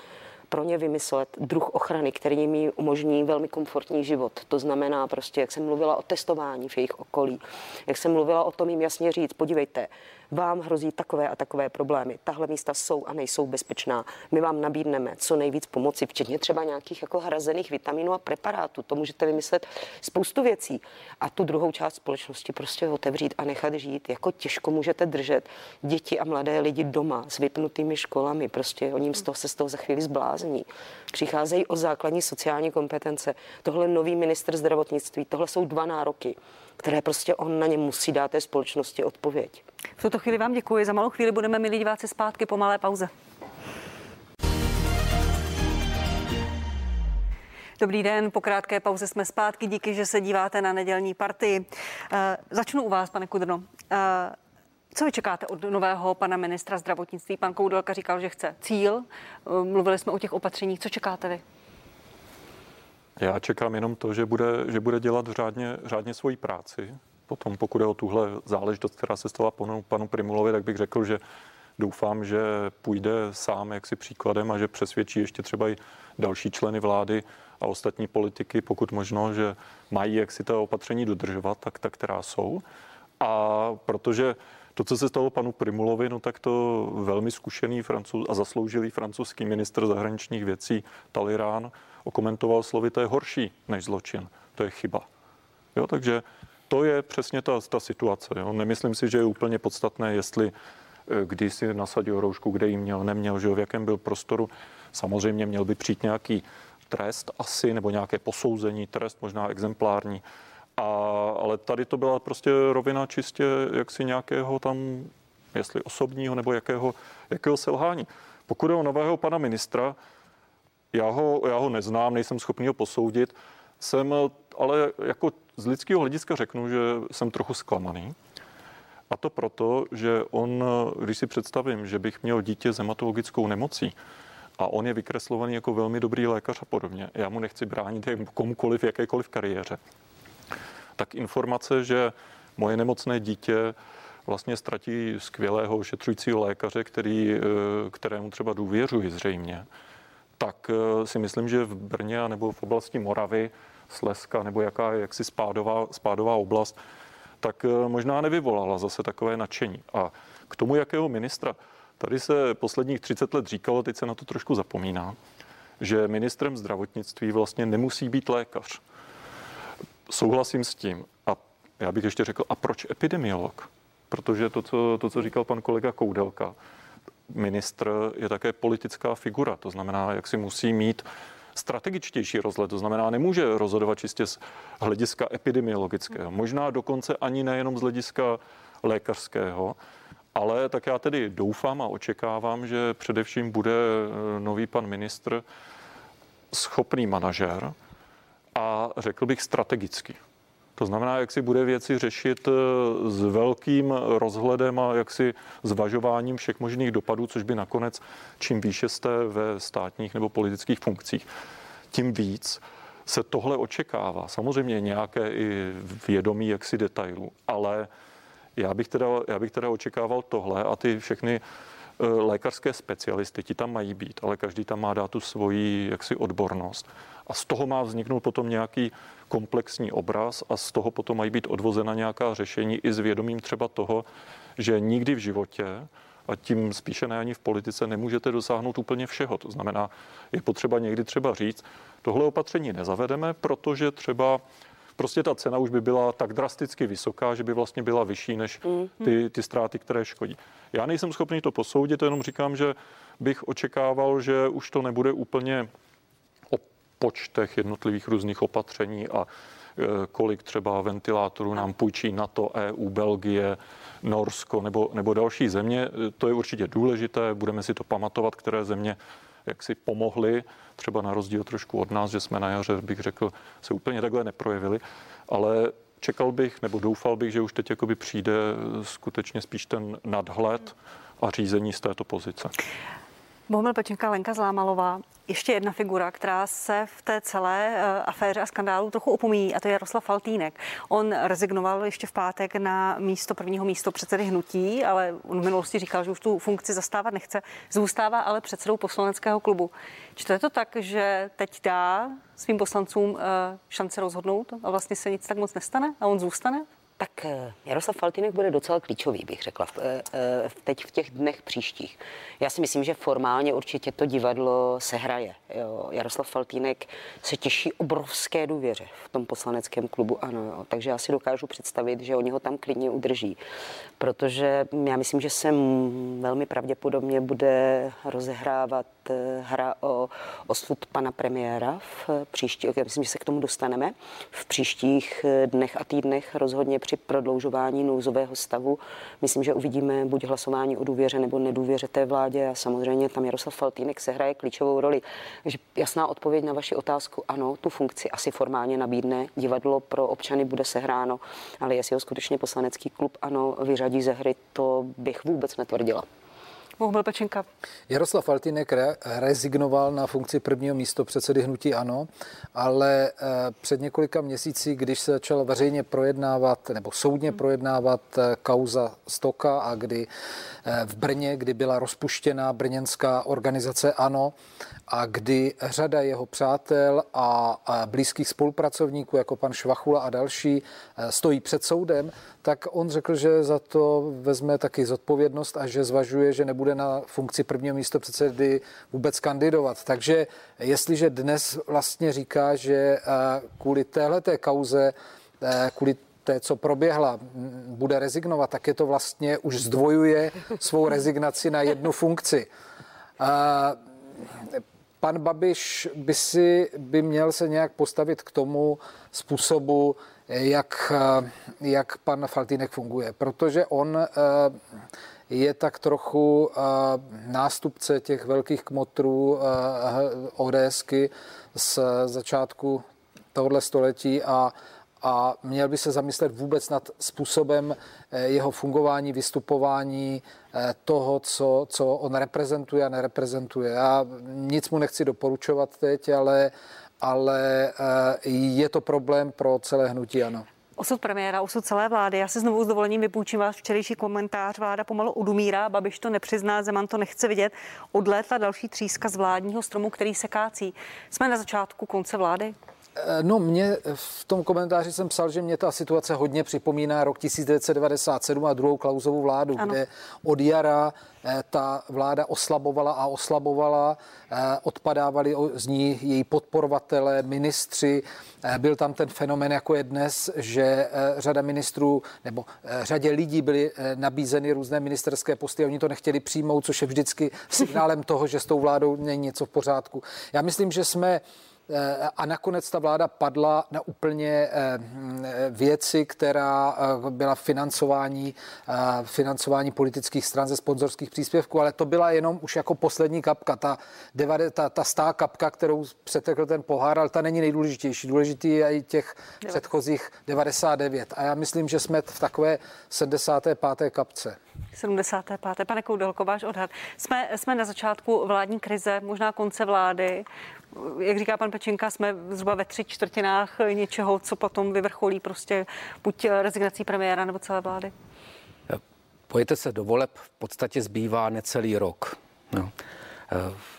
pro ně vymyslet druh ochrany, který jim umožní velmi komfortní život. To znamená prostě, jak jsem mluvila o testování v jejich okolí, jak jsem mluvila o tom jim jasně říct, podívejte, vám hrozí takové a takové problémy. Tahle místa jsou a nejsou bezpečná. My vám nabídneme co nejvíc pomoci, včetně třeba nějakých jako hrazených vitaminů a preparátů. To můžete vymyslet spoustu věcí. A tu druhou část společnosti prostě otevřít a nechat žít. Jako těžko můžete držet děti a mladé lidi doma s vypnutými školami. Prostě oni z toho se z toho za chvíli zblázní. Přicházejí o základní sociální kompetence. Tohle nový minister zdravotnictví, tohle jsou dva nároky které prostě on na ně musí dát té společnosti odpověď. V tuto chvíli vám děkuji. Za malou chvíli budeme, milí diváci, zpátky po malé pauze. Dobrý den, po krátké pauze jsme zpátky. Díky, že se díváte na nedělní partii. Uh, začnu u vás, pane Kudrno. Uh, co vy čekáte od nového pana ministra zdravotnictví? Pan Koudelka říkal, že chce cíl. Uh, mluvili jsme o těch opatřeních. Co čekáte vy? Já čekám jenom to, že bude, že bude dělat řádně, řádně svoji práci. Potom, pokud je o tuhle záležitost, která se stala panu, panu Primulovi, tak bych řekl, že doufám, že půjde sám jaksi příkladem a že přesvědčí ještě třeba i další členy vlády a ostatní politiky, pokud možno, že mají jak si ta opatření dodržovat, tak ta, která jsou. A protože to, co se stalo panu Primulovi, no tak to velmi zkušený francouz a zasloužilý francouzský ministr zahraničních věcí Talirán okomentoval slovy, to je horší než zločin, to je chyba. Jo, takže to je přesně ta, ta situace. Jo. Nemyslím si, že je úplně podstatné, jestli eh, kdy si nasadil roušku, kde ji měl, neměl, že jo, v jakém byl prostoru. Samozřejmě měl by přijít nějaký trest asi, nebo nějaké posouzení, trest možná exemplární. A, ale tady to byla prostě rovina čistě jaksi nějakého tam, jestli osobního nebo jakého, jakého selhání. Pokud je o nového pana ministra, já ho, já ho neznám, nejsem schopný ho posoudit. Jsem, ale jako z lidského hlediska řeknu, že jsem trochu zklamaný. A to proto, že on, když si představím, že bych měl dítě s hematologickou nemocí a on je vykreslovaný jako velmi dobrý lékař a podobně, já mu nechci bránit komukoliv v jakékoliv kariéře, tak informace, že moje nemocné dítě vlastně ztratí skvělého ošetřujícího lékaře, který, kterému třeba důvěřuji zřejmě, tak eh, si myslím, že v Brně nebo v oblasti Moravy, Slezska nebo jaká je jaksi spádová, spádová oblast, tak eh, možná nevyvolala zase takové nadšení. A k tomu, jakého ministra, tady se posledních 30 let říkalo, teď se na to trošku zapomíná, že ministrem zdravotnictví vlastně nemusí být lékař. Souhlasím s tím. A já bych ještě řekl, a proč epidemiolog? Protože to, co, to, co říkal pan kolega Koudelka, ministr je také politická figura, to znamená, jak si musí mít strategičtější rozhled, to znamená, nemůže rozhodovat čistě z hlediska epidemiologického, možná dokonce ani nejenom z hlediska lékařského, ale tak já tedy doufám a očekávám, že především bude nový pan ministr schopný manažer a řekl bych strategický. To znamená, jak si bude věci řešit eh, s velkým rozhledem a jak si zvažováním všech možných dopadů, což by nakonec, čím výše jste ve státních nebo politických funkcích, tím víc se tohle očekává. Samozřejmě nějaké i vědomí jaksi detailů, ale já bych teda, já bych teda očekával tohle a ty všechny lékařské specialisty, ti tam mají být, ale každý tam má dát tu svoji jaksi odbornost. A z toho má vzniknout potom nějaký komplexní obraz a z toho potom mají být odvozena nějaká řešení i s vědomím třeba toho, že nikdy v životě a tím spíše ne ani v politice nemůžete dosáhnout úplně všeho. To znamená, je potřeba někdy třeba říct, tohle opatření nezavedeme, protože třeba prostě ta cena už by byla tak drasticky vysoká, že by vlastně byla vyšší než ty, ty ztráty, které škodí. Já nejsem schopný to posoudit, jenom říkám, že bych očekával, že už to nebude úplně o počtech jednotlivých různých opatření a e, kolik třeba ventilátorů nám půjčí NATO, EU, Belgie, Norsko nebo, nebo další země. To je určitě důležité, budeme si to pamatovat, které země jak si pomohli, třeba na rozdíl trošku od nás, že jsme na jaře, bych řekl, se úplně takhle neprojevili, ale čekal bych nebo doufal bych, že už teď jakoby přijde skutečně spíš ten nadhled a řízení z této pozice. Bohumil Pečenka, Lenka Zlámalová. Ještě jedna figura, která se v té celé eh, aféře a skandálu trochu opomíjí, a to je Jaroslav Faltýnek. On rezignoval ještě v pátek na místo prvního místo předsedy hnutí, ale on v minulosti říkal, že už tu funkci zastávat nechce. Zůstává ale předsedou poslaneckého klubu. Čte to tak, že teď dá svým poslancům eh, šance rozhodnout a vlastně se nic tak moc nestane a on zůstane tak eh, Jaroslav Faltinek bude docela klíčový, bych řekla, eh, eh, teď v těch dnech příštích. Já si myslím, že formálně určitě to divadlo se hraje. Jo. Jaroslav Faltínek se těší obrovské důvěře v tom poslaneckém klubu, ano. Jo. Takže já si dokážu představit, že oni ho tam klidně udrží. Protože já myslím, že se velmi pravděpodobně bude rozehrávat hra o osud pana premiéra v příští, já myslím, že se k tomu dostaneme v příštích dnech a týdnech rozhodně při prodloužování nouzového stavu. Myslím, že uvidíme buď hlasování o důvěře nebo nedůvěře té vládě a samozřejmě tam Jaroslav Faltýnek se hraje klíčovou roli. Takže jasná odpověď na vaši otázku, ano, tu funkci asi formálně nabídne, divadlo pro občany bude sehráno, ale jestli ho skutečně poslanecký klub ano vyřadí ze hry, to bych vůbec netvrdila. Bohubil Pečenka. Jaroslav Faltinek re- rezignoval na funkci prvního místo předsedy Hnutí Ano, ale eh, před několika měsíci, když se začal veřejně projednávat nebo soudně projednávat eh, kauza Stoka a kdy eh, v Brně, kdy byla rozpuštěna brněnská organizace Ano a kdy řada jeho přátel a, blízkých spolupracovníků, jako pan Švachula a další, stojí před soudem, tak on řekl, že za to vezme taky zodpovědnost a že zvažuje, že nebude na funkci prvního místo předsedy vůbec kandidovat. Takže jestliže dnes vlastně říká, že eh, kvůli téhleté kauze, eh, kvůli té, co proběhla, bude rezignovat, tak je to vlastně už zdvojuje svou rezignaci na jednu funkci. Pan Babiš by si by měl se nějak postavit k tomu způsobu, jak, jak pan Faltýnek funguje, protože on eh, je tak trochu eh, nástupce těch velkých kmotrů eh, ODSky z začátku tohoto století a a měl by se zamyslet vůbec nad způsobem jeho fungování, vystupování, toho, co, co on reprezentuje a nereprezentuje. Já nic mu nechci doporučovat teď, ale ale eh, je to problém pro celé hnutí, ano. Osud premiéra, osud celé vlády. Já se znovu s dovolením vypůjčím váš včerejší komentář. Vláda pomalu udumírá, Babiš to nepřizná, Zeman to nechce vidět. Odlétla další tříska z vládního stromu, který se kácí. Jsme na začátku konce vlády? Eh, no, mě v tom komentáři jsem psal, že mě ta situace hodně připomíná rok 1997 a druhou Klausovou vládu, ano. kde od jara eh, ta vláda oslabovala a oslabovala, eh, odpadávali z ní její podporovatele, ministři. Byl tam ten fenomen, jako je dnes, že řada ministrů nebo řadě lidí byly nabízeny různé ministerské posty a oni to nechtěli přijmout, což je vždycky signálem toho, že s tou vládou není něco v pořádku. Já myslím, že jsme Eh, a nakonec ta vláda padla na úplně eh, věci, která eh, byla financování, financování politických stran ze sponzorských příspěvků, ale to byla jenom už jako poslední kapka. Ta, ta, ta stá kapka, kterou přetekl ten pohár, ale ta není nejdůležitější. Důležitý je i těch předchozích 99. A já myslím, že jsme v takové 75. kapce. 75. Pane Koudelko, váš odhad. Jsme, jsme na začátku vládní krize, možná konce vlády jak říká pan Pečenka, jsme zhruba ve tři čtvrtinách něčeho, co potom vyvrcholí prostě buď rezignací premiéra nebo celé vlády? Pojďte se do voleb, v podstatě zbývá necelý rok. No.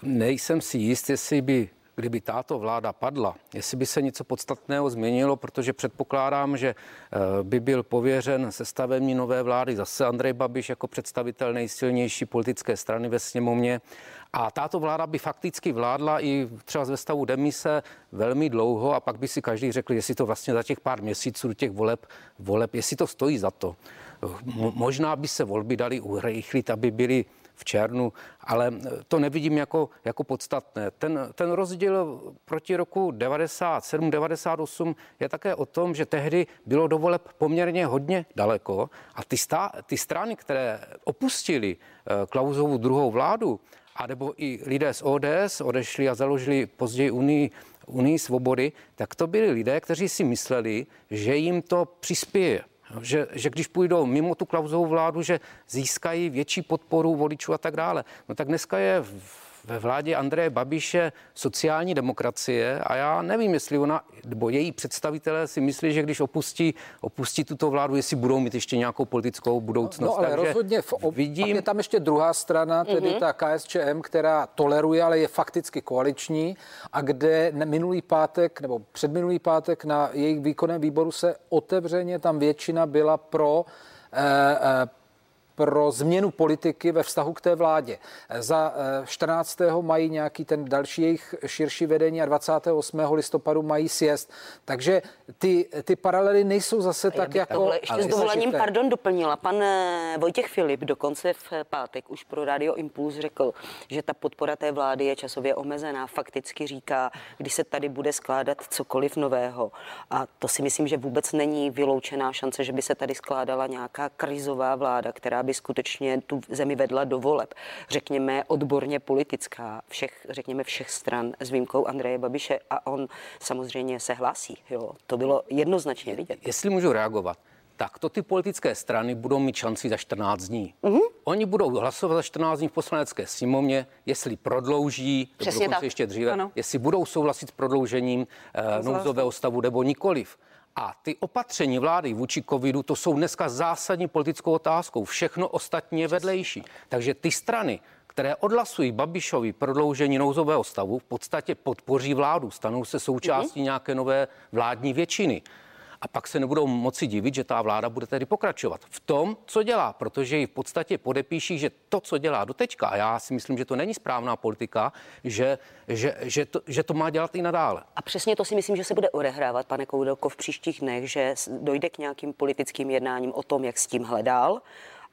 Nejsem si jist, jestli by kdyby táto vláda padla, jestli by se něco podstatného změnilo, protože předpokládám, že eh, by byl pověřen sestavení nové vlády zase Andrej Babiš jako představitel nejsilnější politické strany ve sněmovně a tato vláda by fakticky vládla i třeba ve stavu demise velmi dlouho a pak by si každý řekl, jestli to vlastně za těch pár měsíců těch voleb, voleb jestli to stojí za to. Možná by se volby dali urychlit, aby byly v červnu, ale to nevidím jako, jako podstatné. Ten, ten rozdíl proti roku 97-98 je také o tom, že tehdy bylo do voleb poměrně hodně daleko a ty, stá, ty strany, které opustili eh, Klausovu druhou vládu, a nebo i lidé z ODS odešli a založili později Unii, Unii svobody, tak to byli lidé, kteří si mysleli, že jim to přispěje. Že, že když půjdou mimo tu klauzovou vládu, že získají větší podporu voličů a tak dále. No tak dneska je v ve vládě Andreje Babiše sociální demokracie a já nevím, jestli ona, nebo její představitelé si myslí, že když opustí, opustí tuto vládu, jestli budou mít ještě nějakou politickou budoucnost. No ale Takže rozhodně v ob... vidím... je tam ještě druhá strana, tedy mm-hmm. ta KSČM, která toleruje, ale je fakticky koaliční a kde minulý pátek nebo předminulý pátek na jejich výkonném výboru se otevřeně tam většina byla pro eh, eh, pro změnu politiky ve vztahu k té vládě. Za 14. Eh, mají nějaký ten další jejich širší vedení a 28. listopadu mají sjezd. Takže ty, ty paralely nejsou zase tak jako... Tohle ještě s dovolením, pardon, doplnila. Pan eh, Vojtěch Filip dokonce v pátek už pro Radio Impuls řekl, že ta podpora té vlády je časově omezená. Fakticky říká, když se tady bude skládat cokoliv nového. A to si myslím, že vůbec není vyloučená šance, že by se tady skládala nějaká krizová vláda, která by skutečně tu zemi vedla do voleb. Řekněme odborně politická, všech, řekněme všech stran s výjimkou Andreje Babiše a on samozřejmě se hlásí. Jo. To bylo jednoznačně vidět. Jestli můžu reagovat, tak to ty politické strany budou mít šanci za 14 dní. Mm-hmm. Oni budou hlasovat za 14 dní v poslanecké sněmovně, jestli prodlouží, Přesně tak. ještě dříve, ano. jestli budou souhlasit s prodloužením eh, nouzového stavu nebo nikoliv. A ty opatření vlády vůči covidu, to jsou dneska zásadní politickou otázkou. Všechno ostatní je vedlejší. Takže ty strany, které odhlasují Babišovi prodloužení nouzového stavu, v podstatě podpoří vládu, stanou se součástí mm-hmm. nějaké nové vládní většiny a pak se nebudou moci divit, že ta vláda bude tedy pokračovat v tom, co dělá, protože ji v podstatě podepíší, že to, co dělá doteďka, a já si myslím, že to není správná politika, že, že, že, to, že to má dělat i nadále. A přesně to si myslím, že se bude odehrávat, pane Koudelko, v příštích dnech, že dojde k nějakým politickým jednáním o tom, jak s tím hledal.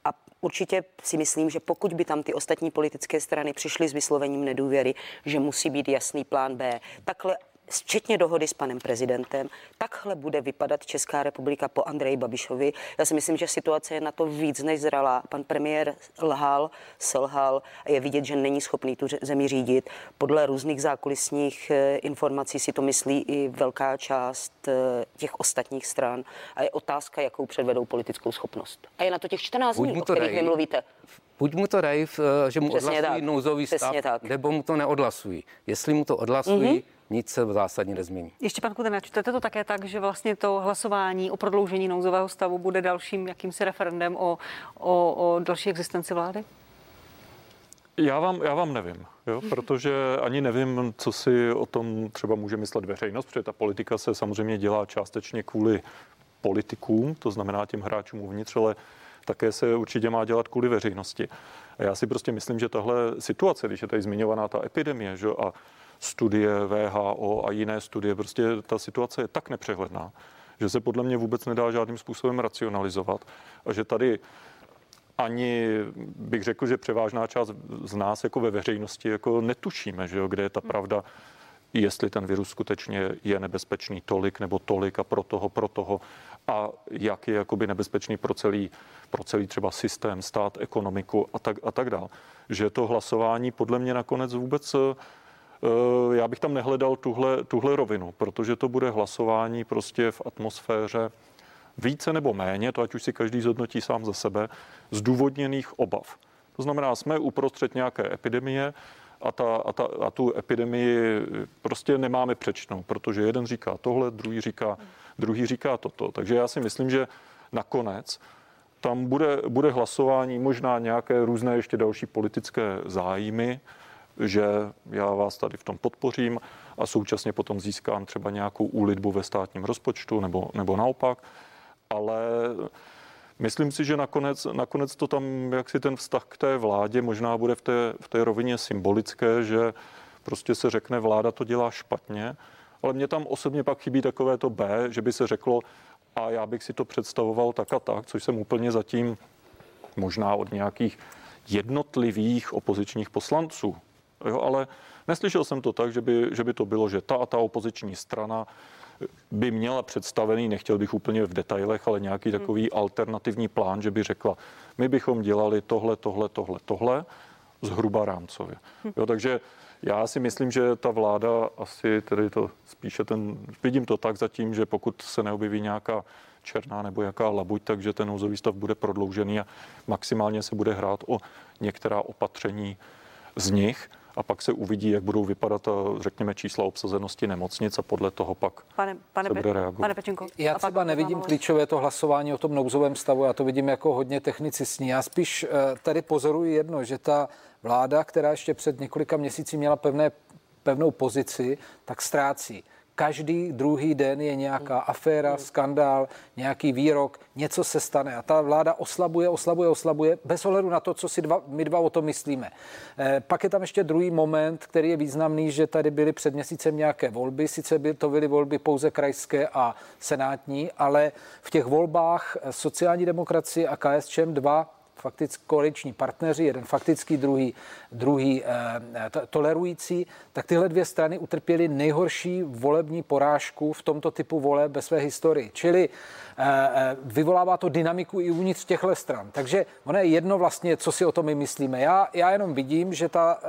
A určitě si myslím, že pokud by tam ty ostatní politické strany přišly s vyslovením nedůvěry, že musí být jasný plán B, takhle včetně dohody s panem prezidentem. Takhle bude vypadat Česká republika po Andreji Babišovi. Já si myslím, že situace je na to víc než zralá. Pan premiér lhal, selhal a je vidět, že není schopný tu zemi řídit. Podle různých zákulisních eh, informací si to myslí i velká část eh, těch ostatních stran. A je otázka, jakou předvedou politickou schopnost. A je na to těch 14 dní, o kterých vy mluvíte. Buď mu to dají, eh, že mu Přesně odhlasují tak. nouzový stav, tak. nebo mu to neodhlasují. Jestli mu to odhlasují, mm-hmm nic se zásadně nezmění. Ještě pan Kudena, čtete to také tak, že vlastně to hlasování o prodloužení nouzového stavu bude dalším jakýmsi referendem o, o, o další existenci vlády? Já vám, já vám nevím, jo, protože ani nevím, co si o tom třeba může myslet veřejnost, protože ta politika se samozřejmě dělá částečně kvůli politikům, to znamená těm hráčům uvnitř, ale také se určitě má dělat kvůli veřejnosti. A já si prostě myslím, že tahle situace, když je tady zmiňovaná ta epidemie že, a studie VHO a jiné studie, prostě ta situace je tak nepřehledná, že se podle mě vůbec nedá žádným způsobem racionalizovat a že tady ani bych řekl, že převážná část z nás jako ve veřejnosti jako netušíme, že jo, kde je ta pravda, jestli ten virus skutečně je nebezpečný tolik nebo tolik a pro toho, pro toho a jak je jakoby nebezpečný pro celý, pro celý třeba systém, stát, ekonomiku a tak, a tak dál. Že to hlasování podle mě nakonec vůbec já bych tam nehledal tuhle, tuhle rovinu, protože to bude hlasování prostě v atmosféře více nebo méně, to ať už si každý zhodnotí sám za sebe, zdůvodněných obav. To znamená, jsme uprostřed nějaké epidemie a, ta, a, ta, a tu epidemii prostě nemáme přečnou, protože jeden říká tohle, druhý říká, druhý říká toto. Takže já si myslím, že nakonec tam bude, bude hlasování, možná nějaké různé ještě další politické zájmy, že já vás tady v tom podpořím a současně potom získám třeba nějakou úlitbu ve státním rozpočtu nebo, nebo naopak ale myslím si, že nakonec, nakonec to tam, jak si ten vztah k té vládě možná bude v té, v té rovině symbolické, že prostě se řekne, vláda to dělá špatně, ale mně tam osobně pak chybí takové to B, že by se řeklo, a já bych si to představoval tak a tak, což jsem úplně zatím možná od nějakých jednotlivých opozičních poslanců. Jo, ale neslyšel jsem to tak, že by, že by to bylo, že ta a ta opoziční strana by měla představený, nechtěl bych úplně v detailech, ale nějaký hmm. takový alternativní plán, že by řekla, my bychom dělali tohle, tohle, tohle, tohle, zhruba rámcově. Hm. Jo, takže já si myslím, že ta vláda asi tedy to spíše ten, vidím to tak zatím, že pokud se neobjeví nějaká černá nebo jaká labuť, takže ten nouzový stav bude prodloužený a maximálně se bude hrát o některá opatření z nich a pak se uvidí, jak budou vypadat, řekněme, čísla obsazenosti nemocnic a podle toho pak pane, pane se bude reagovat. Pane Pečenko, já třeba nevidím klíčové to hlasování o tom nouzovém stavu, já to vidím jako hodně technicistní. Já spíš eh, tady pozoruji jedno, že ta vláda, která ještě před několika měsíci měla pevné, pevnou pozici, tak ztrácí. Každý druhý den je nějaká aféra, skandál, nějaký výrok, něco se stane a ta vláda oslabuje, oslabuje, oslabuje, bez ohledu na to, co si dva, my dva o tom myslíme. E, pak je tam ještě druhý moment, který je významný, že tady byly před měsícem nějaké volby, sice by to byly volby pouze krajské a senátní, ale v těch volbách sociální demokracie a KSČM dva fakticky koaliční partneři, jeden faktický, druhý, druhý eh, tolerující, tak tyhle dvě strany utrpěly nejhorší volební porážku v tomto typu voleb ve své historii. Čili eh, eh, vyvolává to dynamiku i uvnitř těchto stran. Takže ono je jedno vlastně, co si o tom my myslíme. Já, já jenom vidím, že ta,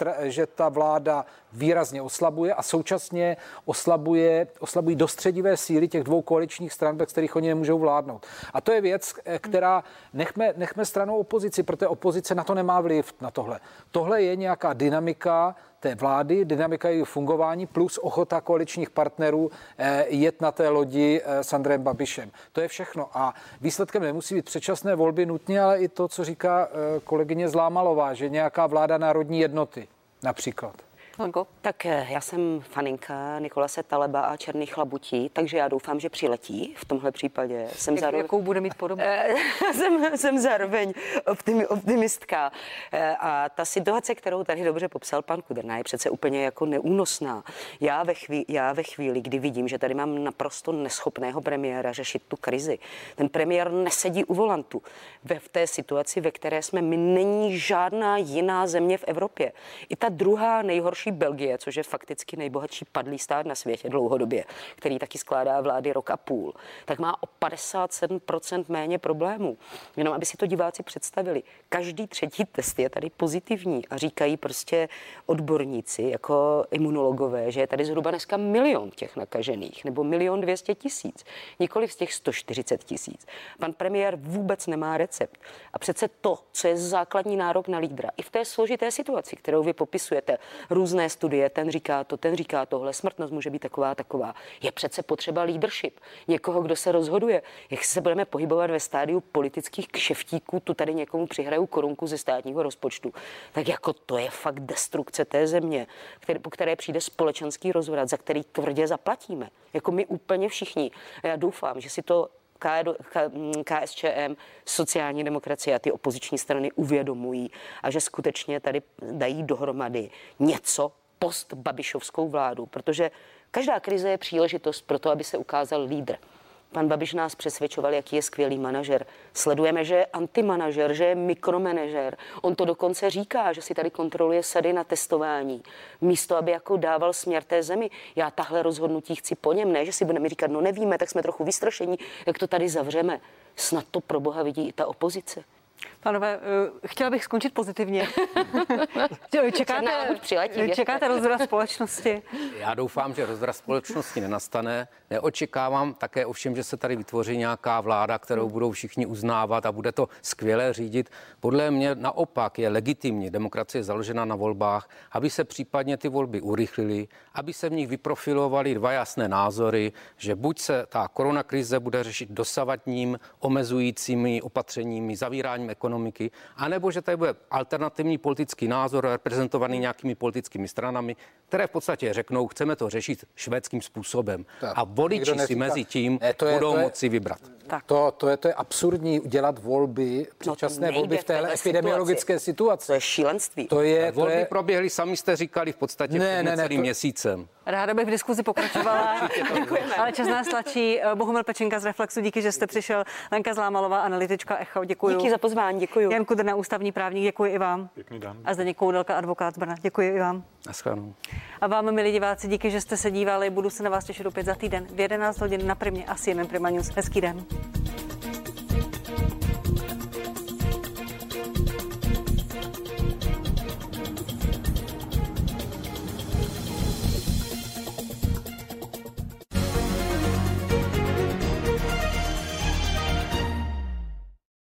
eh, že ta vláda výrazně oslabuje a současně oslabuje, oslabují dostředivé síly těch dvou koaličních stran, bez kterých oni nemůžou vládnout. A to je věc, která nechme, nechme stranou opozici, protože opozice na to nemá vliv na tohle. Tohle je nějaká dynamika té vlády, dynamika jejího fungování plus ochota koaličních partnerů eh, jet na té lodi eh, s Andrejem Babišem. To je všechno. A výsledkem nemusí být předčasné volby nutně, ale i to, co říká eh, kolegyně Zlámalová, že nějaká vláda národní jednoty například. Honko? Tak eh, já jsem faninka Nikolase Taleba a Černých labutí, takže já doufám, že přiletí v tomhle případě. Jsem Jak, zároveň, jakou bude mít podobu? Eh, jsem, jsem zároveň optimi, optimistka. Eh, a ta situace, kterou tady dobře popsal pan Kudrna, je přece úplně jako neúnosná. Já ve, chvíli, já ve chvíli, kdy vidím, že tady mám naprosto neschopného premiéra řešit tu krizi, ten premiér nesedí u volantu. Ve, v té situaci, ve které jsme, my není žádná jiná země v Evropě. I ta druhá nejhorší nejbohatší Belgie, což je fakticky nejbohatší padlý stát na světě dlouhodobě, který taky skládá vlády rok a půl, tak má o 57% méně problémů. Jenom aby si to diváci představili. Každý třetí test je tady pozitivní a říkají prostě odborníci jako imunologové, že je tady zhruba dneska milion těch nakažených nebo milion dvěstě tisíc, nikoli z těch 140 tisíc. Pan premiér vůbec nemá recept. A přece to, co je základní nárok na lídra, i v té složité situaci, kterou vy popisujete, různé různé studie, ten říká to, ten říká tohle, smrtnost může být taková, taková. Je přece potřeba leadership, někoho, kdo se rozhoduje. Jak se budeme pohybovat ve stádiu politických kšeftíků, tu tady někomu přihraju korunku ze státního rozpočtu, tak jako to je fakt destrukce té země, který, po které přijde společenský rozvrat, za který tvrdě zaplatíme. Jako my úplně všichni. A já doufám, že si to KSČM, sociální demokracie a ty opoziční strany uvědomují a že skutečně tady dají dohromady něco post Babišovskou vládu, protože každá krize je příležitost pro to, aby se ukázal lídr. Pan Babiš nás přesvědčoval, jaký je skvělý manažer. Sledujeme, že je antimanažer, že je mikromanažer. On to dokonce říká, že si tady kontroluje sady na testování. Místo, aby jako dával směr té zemi. Já tahle rozhodnutí chci po něm, ne, že si budeme říkat, no nevíme, tak jsme trochu vystrašení, jak to tady zavřeme. Snad to pro boha vidí i ta opozice. Panové, eh, chtěla bych skončit pozitivně. čekáte, přiletí, čekáte rozvrat společnosti? Já doufám, že rozvrat společnosti nenastane. Neočekávám také ovšem, že se tady vytvoří nějaká vláda, kterou budou všichni uznávat a bude to skvěle řídit. Podle mě naopak je legitimní demokracie založena na volbách, aby se případně ty volby urychlily, aby se v nich vyprofilovaly dva jasné názory, že buď se ta koronakrize bude řešit dosavadním omezujícími opatřeními, zavíráním ekonomiky, anebo že tady bude alternativní politický názor reprezentovaný nějakými politickými stranami, které v podstatě řeknou, chceme to řešit švédským způsobem. Tak, a voliči si mezi tím ne, to je, budou to je, moci vybrat. Tak. To, to, je, to je absurdní udělat volby, no, předčasné no volby v téhle epidemiologické situaci. To je šílenství. To je, volby to je... proběhly, sami jste říkali, v podstatě ne, ne, ne, celým to... měsícem. Ráda bych v diskuzi pokračovala, ale čas nás tlačí. Bohumil Pečenka z Reflexu, díky, že jste přišel. Lenka Zlámalová, analytička Echo, děkuji. Díky za pozvání, děkuji. Jan Kudrna, ústavní právník, děkuji i vám. Pěkný den. A Zdeněk Koudelka, advokát z Brna, děkuji i vám. Naschledanou. A vám, milí diváci, díky, že jste se dívali. Budu se na vás těšit opět za týden v 11 hodin na Primě a CNN Prima News. Hezký den.